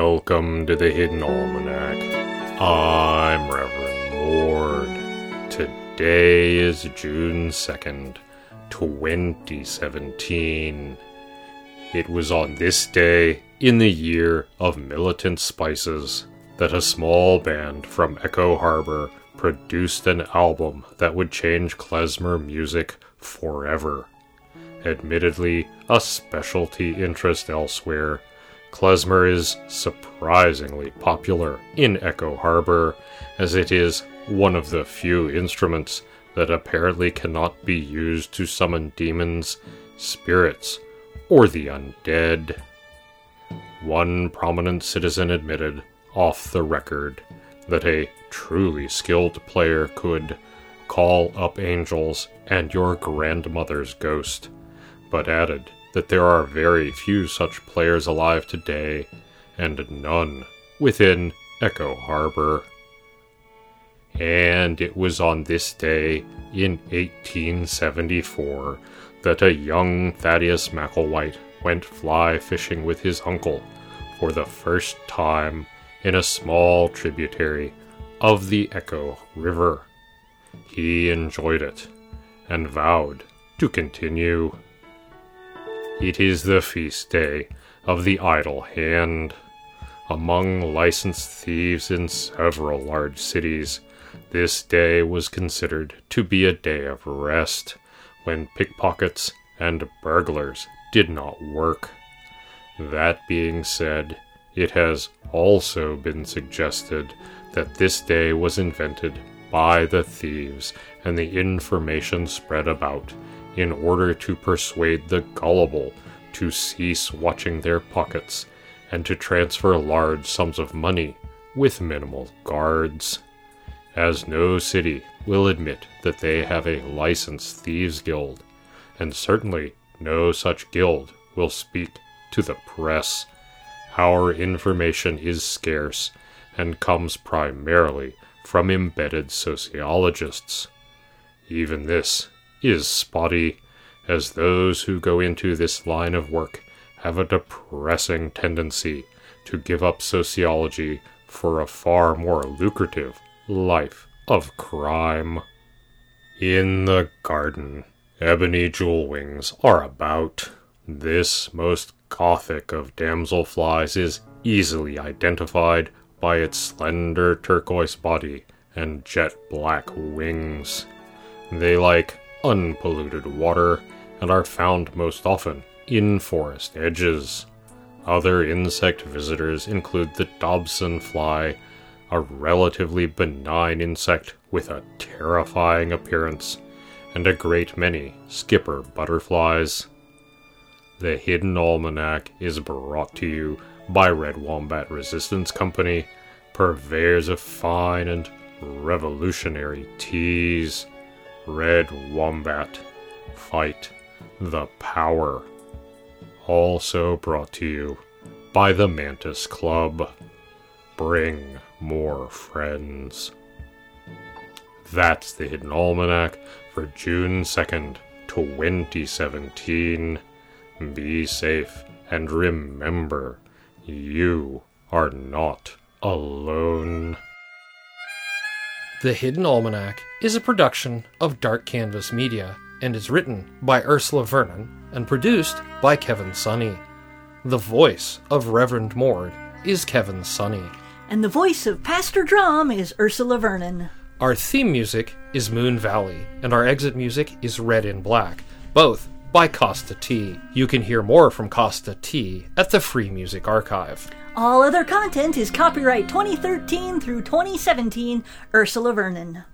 Welcome to the Hidden Almanac. I'm Reverend Mord. Today is June 2nd, 2017. It was on this day, in the year of militant spices, that a small band from Echo Harbor produced an album that would change klezmer music forever. Admittedly, a specialty interest elsewhere, klezmer is surprisingly popular in Echo Harbor, as it is one of the few instruments that apparently cannot be used to summon demons, spirits, or the undead. One prominent citizen admitted, off the record, that a truly skilled player could call up angels and your grandmother's ghost, but added that there are very few such players alive today, and none within Echo Harbor. And it was on this day in 1874 that a young Thaddeus Macklewhite went fly fishing with his uncle for the first time in a small tributary of the Echo River. He enjoyed it and vowed to continue. It is the feast day of the idle hand. Among licensed thieves in several large cities, this day was considered to be a day of rest when pickpockets and burglars did not work. That being said, it has also been suggested that this day was invented by the thieves and the information spread about in order to persuade the gullible to cease watching their pockets and to transfer large sums of money with minimal guards. As no city will admit that they have a licensed thieves guild, and certainly no such guild will speak to the press. Our information is scarce and comes primarily from embedded sociologists. Even this is spotty, as those who go into this line of work have a depressing tendency to give up sociology for a far more lucrative life of crime. In the garden, ebony jewel wings are about. This most gothic of damselflies is easily identified by its slender turquoise body and jet black wings. They like unpolluted water and are found most often in forest edges. Other insect visitors include the Dobson fly, a relatively benign insect with a terrifying appearance, and a great many skipper butterflies. The Hidden Almanac is brought to you by Red Wombat Resistance Company, purveyors of fine and revolutionary teas. Red Wombat. Fight the power. Also brought to you by the Mantis Club. Bring more friends. That's the Hidden Almanac for June 2nd, 2017. Be safe and remember, you are not alone. The Hidden Almanac is a production of Dark Canvas Media and is written by Ursula Vernon and produced by Kevin Sonney. The voice of Reverend Mord is Kevin Sonney. And the voice of Pastor Drum is Ursula Vernon. Our theme music is Moon Valley, and our exit music is Red in Black, both by Kosta T. You can hear more from Kosta T at the Free Music Archive. All other content is copyright 2013 through 2017, Ursula Vernon.